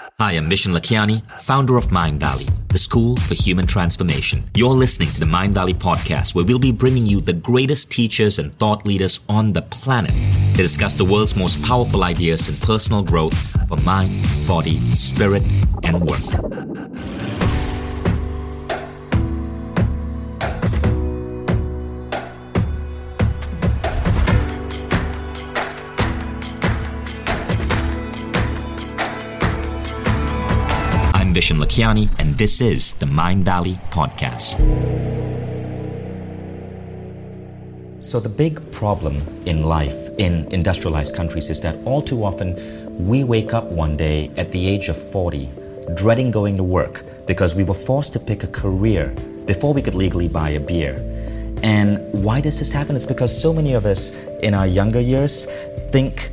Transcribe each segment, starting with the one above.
Hi, I'm Vishen Lakhiani, founder of Mindvalley, the school for human transformation. You're listening to the Mindvalley podcast, where we'll be bringing you the greatest teachers and thought leaders on the planet to discuss the world's most powerful ideas in personal growth for mind, body, spirit, and work. Vishen Lakhiani, and this is the Mindvalley Podcast. So, the big problem in life in industrialized countries is that all too often we wake up one day at the age of 40 dreading going to work because we were forced to pick a career before we could legally buy a beer. And why does this happen? It's because so many of us in our younger years think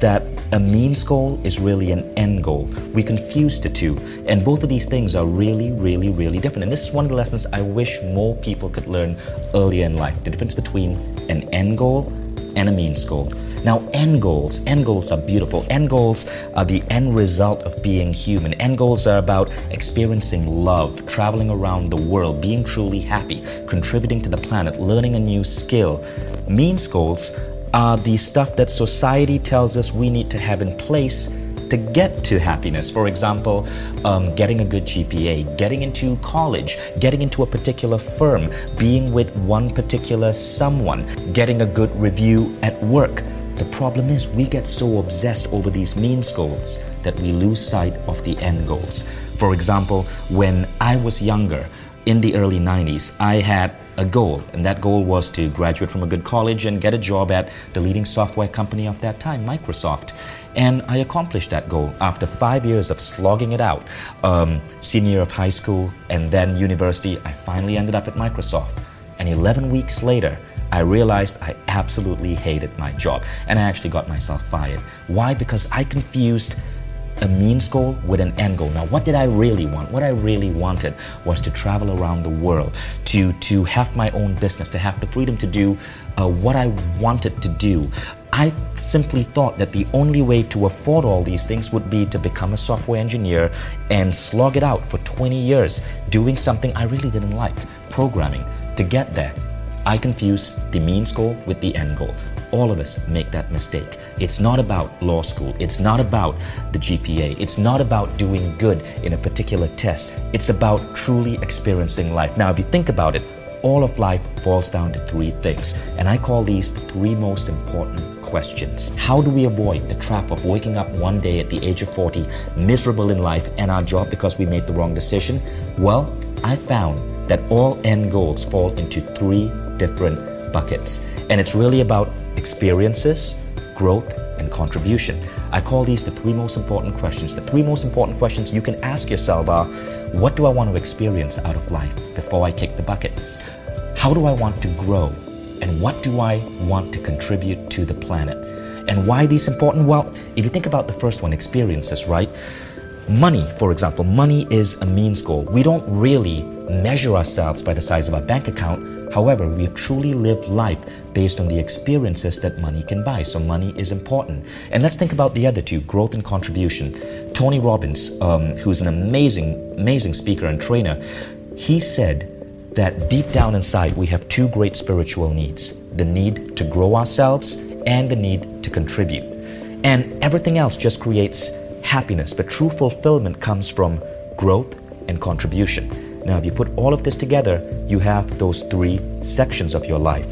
that a means goal is really an end goal. We confuse the two, and both of these things are really, really, really different. And this is one of the lessons I wish more people could learn earlier in life the difference between an end goal and a means goal. Now, end goals, end goals are beautiful. End goals are the end result of being human. End goals are about experiencing love, traveling around the world, being truly happy, contributing to the planet, learning a new skill. Means goals are the stuff that society tells us we need to have in place to get to happiness. For example, um, getting a good GPA, getting into college, getting into a particular firm, being with one particular someone, getting a good review at work. The problem is, we get so obsessed over these means goals that we lose sight of the end goals. For example, when I was younger, in the early 90s, I had a goal, and that goal was to graduate from a good college and get a job at the leading software company of that time, Microsoft. And I accomplished that goal after five years of slogging it out. Um, senior of high school and then university, I finally ended up at Microsoft. And 11 weeks later, I realized I absolutely hated my job and I actually got myself fired. Why? Because I confused a means goal with an end goal. Now, what did I really want? What I really wanted was to travel around the world, to, to have my own business, to have the freedom to do uh, what I wanted to do. I simply thought that the only way to afford all these things would be to become a software engineer and slog it out for 20 years doing something I really didn't like, programming. To get there, I confused the means goal with the end goal all of us make that mistake. It's not about law school. It's not about the GPA. It's not about doing good in a particular test. It's about truly experiencing life. Now, if you think about it, all of life falls down to three things, and I call these the three most important questions. How do we avoid the trap of waking up one day at the age of 40 miserable in life and our job because we made the wrong decision? Well, I found that all end goals fall into three different buckets. And it's really about experiences, growth, and contribution. I call these the three most important questions. The three most important questions you can ask yourself are what do I want to experience out of life before I kick the bucket? How do I want to grow? And what do I want to contribute to the planet? And why these important? Well, if you think about the first one, experiences, right? Money, for example, money is a means goal. We don't really measure ourselves by the size of our bank account. However, we have truly live life based on the experiences that money can buy. So, money is important. And let's think about the other two growth and contribution. Tony Robbins, um, who's an amazing, amazing speaker and trainer, he said that deep down inside we have two great spiritual needs the need to grow ourselves and the need to contribute. And everything else just creates happiness, but true fulfillment comes from growth and contribution. Now, if you put all of this together, you have those three sections of your life.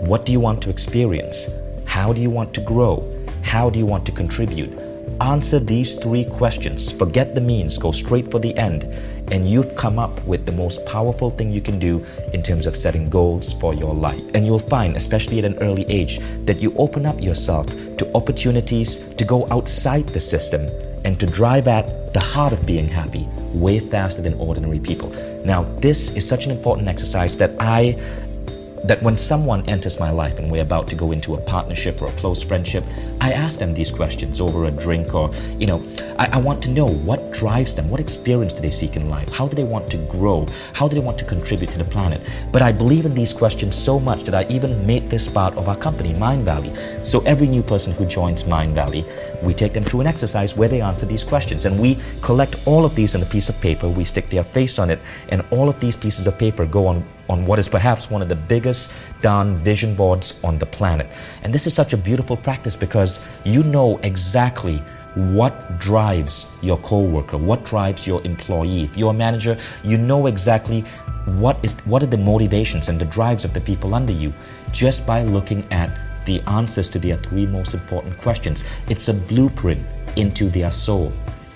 What do you want to experience? How do you want to grow? How do you want to contribute? Answer these three questions. Forget the means, go straight for the end, and you've come up with the most powerful thing you can do in terms of setting goals for your life. And you'll find, especially at an early age, that you open up yourself to opportunities to go outside the system and to drive at the heart of being happy way faster than ordinary people. Now, this is such an important exercise that I that when someone enters my life and we're about to go into a partnership or a close friendship, I ask them these questions over a drink or, you know, I, I, want to know what drives them, what experience do they seek in life, how do they want to grow, how do they want to contribute to the planet. But I believe in these questions so much that I even made this part of our company, Mindvalley. So every new person who joins Mindvalley, we take them through an exercise where they answer these questions. And we collect all of these on a piece of paper, we stick their face on it, and all of these pieces of paper go on on what is perhaps one of the biggest darn vision boards on the planet. And this is such a beautiful practice because you know exactly what drives your coworker, what drives your employee. If you're a manager, you know exactly what is what are the motivations and the drives of the people under you just by looking at the answers to their three most important questions. It's a blueprint into their soul.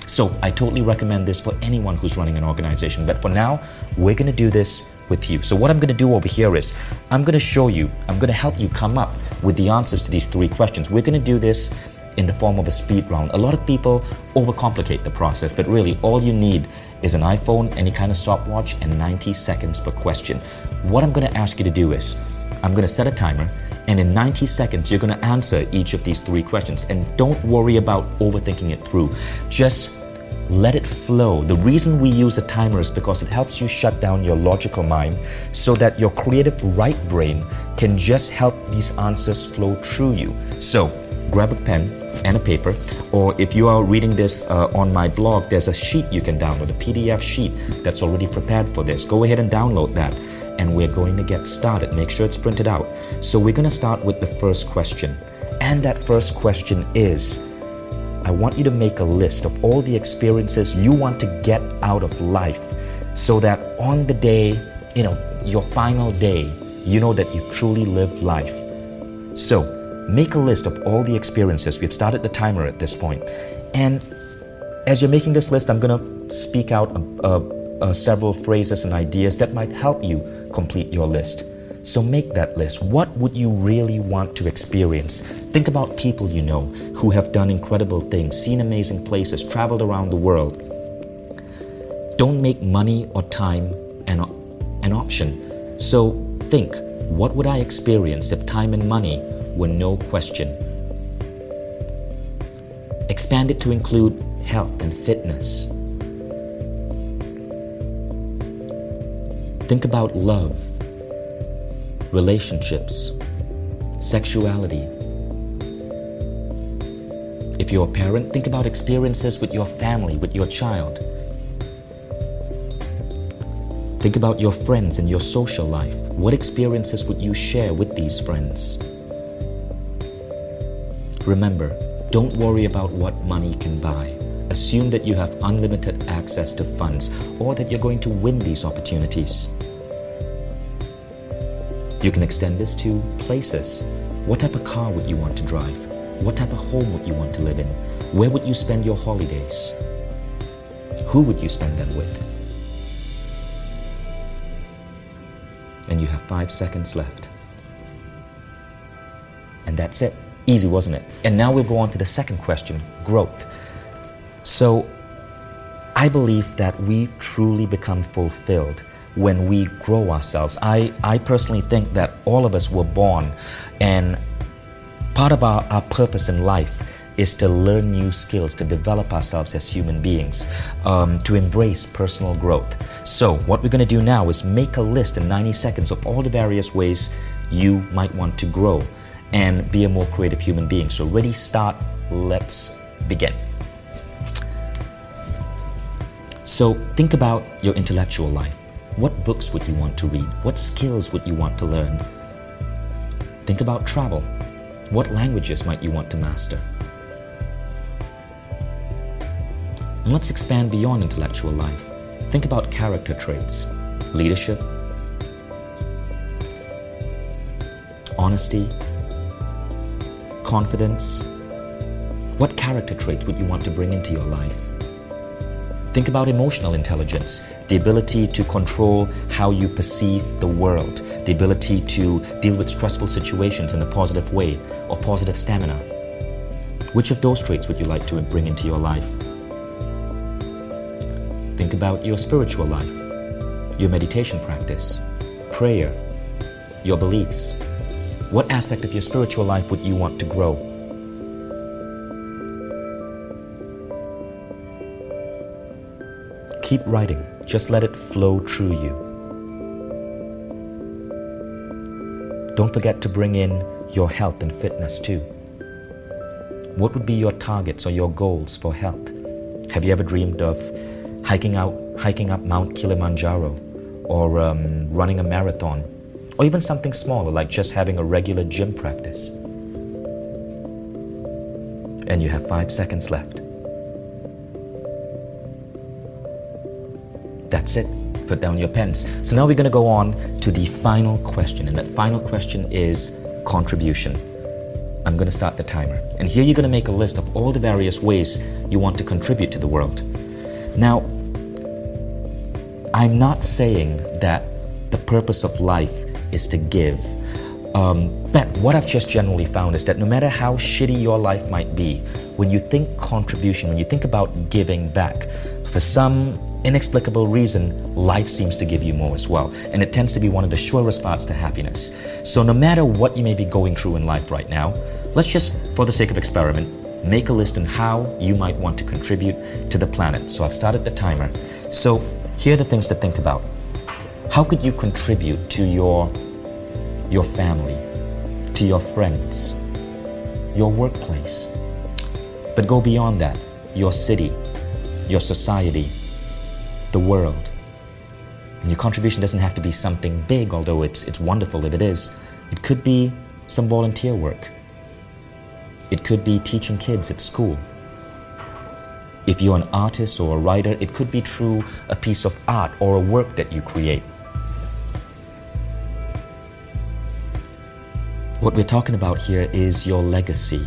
So I totally recommend this for anyone who's running an organization. But for now, we're going to do this with you. So what I'm going to do over here is I'm going to show you, I'm going to help you come up with the answers to these three questions. We're going to do this in the form of a speed round. A lot of people overcomplicate the process, but really all you need is an iPhone, any kind of stopwatch, and 90 seconds per question. What I'm going to ask you to do is I'm going to set a timer, and in 90 seconds, you're going to answer each of these three questions. And don't worry about overthinking it through. Just let it flow. The reason we use a timer is because it helps you shut down your logical mind so that your creative right brain can just help these answers flow through you. So, grab a pen and a paper, or if you are reading this uh, on my blog, there's a sheet you can download, a PDF sheet that's already prepared for this. Go ahead and download that, and we're going to get started. Make sure it's printed out. So, we're going to start with the first question, and that first question is I want you to make a list of all the experiences you want to get out of life so that on the day, you know, your final day, you know that you truly lived life. So, make a list of all the experiences. We've started the timer at this point. And as you're making this list, I'm going to speak out uh, uh, several phrases and ideas that might help you complete your list. So make that list. What would you really want to experience? Think about people you know who have done incredible things, seen amazing places, traveled around the world. Don't make money or time an, an option. So think what would I experience if time and money were no question? Expand it to include health and fitness. Think about love relationships, sexuality. If you're a parent, think about experiences with your family, with your child. Think about your friends and your social life. What experiences would you share with these friends? Remember, don't worry about what money can buy. Assume that you have unlimited access to funds or that you're going to win these opportunities. You can extend this to places. What type of car would you want to drive? What type of home would you want to live in? Where would you spend your holidays? Who would you spend them with? And you have five seconds left. And that's it. Easy, wasn't it? And now we'll go on to the second question growth. So, I believe that we truly become fulfilled when we grow ourselves. I, I personally think that all of us were born, and part of our, our purpose in life is to learn new skills, to develop ourselves as human beings, um, to embrace personal growth. So, what we're going to do now is make a list in 90 seconds of all the various ways you might want to grow and be a more creative human being. So, ready, start, let's begin. So, think about your intellectual life. What books would you want to read? What skills would you want to learn? Think about travel. What languages might you want to master? And let's expand beyond intellectual life. Think about character traits, leadership, honesty, confidence. What character traits would you want to bring into your life? Think about emotional intelligence, the ability to control how you perceive the world, the ability to deal with stressful situations in a positive way, or positive stamina. Which of those traits would you like to bring into your life? Think about your spiritual life, your meditation practice, prayer, your beliefs? What aspect of your spiritual life would you want to grow? Keep writing, just let it flow through you. Don't forget to bring in your health and fitness too. What would be your targets or your goals for health? Have you ever dreamed of hiking out, hiking up Mount Kilimanjaro, or um, running a marathon, or even something smaller like just having a regular gym practice? And you have five seconds left. That's it. Put down your pens. So now we're going to go on to the final question, and that final question is contribution. I'm going to start the timer. And here you're going to make a list of all the various ways you want to contribute to the world. Now, I'm not saying that the purpose of life is to give. Um, but what I've just generally found is that no matter how shitty your life might be, when you think contribution, when you think about giving back, for some inexplicable reason, life seems to give you more as well. And it tends to be one of the surest paths to happiness. So, no matter what you may be going through in life right now, let's just, for the sake of experiment, make a list on how you might want to contribute to the planet. So, I've started the timer. So, here are the things to think about. How could you contribute to your, your family, to your friends, your workplace? But go beyond that, your city, your society, the world. And your contribution doesn't have to be something big, although it's, it's wonderful if it is. It could be some volunteer work. It could be teaching kids at school. If you're an artist or a writer, it could be through a piece of art or a work that you create. What we're talking about here is your legacy.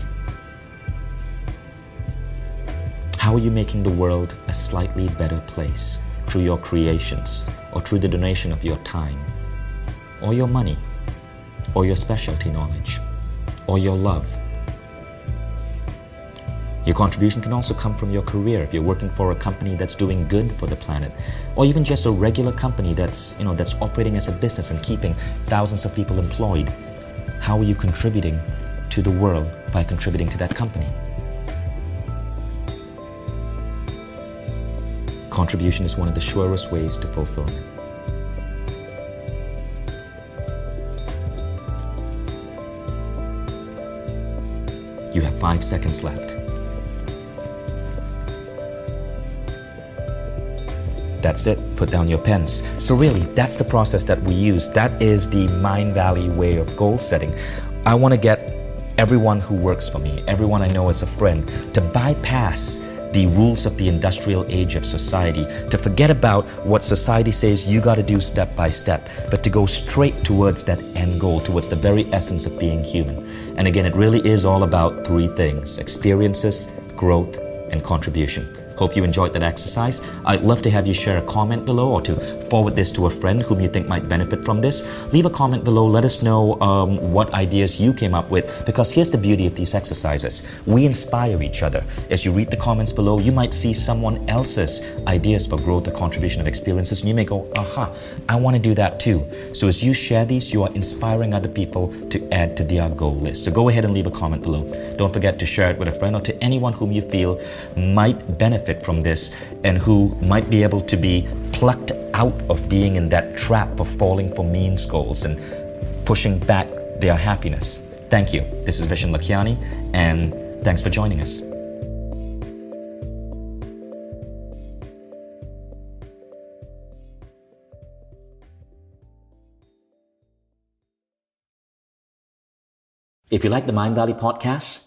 How are you making the world a slightly better place? Through your creations, or through the donation of your time, or your money, or your specialty knowledge, or your love. Your contribution can also come from your career if you're working for a company that's doing good for the planet, or even just a regular company that's, you know, that's operating as a business and keeping thousands of people employed. How are you contributing to the world by contributing to that company? Contribution is one of the surest ways to fulfillment. You have five seconds left. That's it. Put down your pens. So, really, that's the process that we use. That is the Mindvalley way of goal setting. I want to get everyone who works for me, everyone I know as a friend, to bypass the rules of the industrial age of society, to forget about what society says you got to do step by step, but to go straight towards that end goal, towards the very essence of being human. And again, it really is all about three things experiences, growth, and contribution. Hope you enjoyed that exercise. I'd love to have you share a comment below or to forward this to a friend whom you think might benefit from this. Leave a comment below. Let us know um, what ideas you came up with because here's the beauty of these exercises. We inspire each other. As you read the comments below, you might see someone else's ideas for growth or contribution of experiences and you may go, aha, I want to do that too. So as you share these, you are inspiring other people to add to their goal list. So go ahead and leave a comment below. Don't forget to share it with a friend or to anyone whom you feel might benefit benefit from this and who might be able to be plucked out of being in that trap of falling for mean goals and pushing back their happiness. Thank you. This is Vishen Lakhiani, and thanks for joining us. If you like the Mindvalley podcast,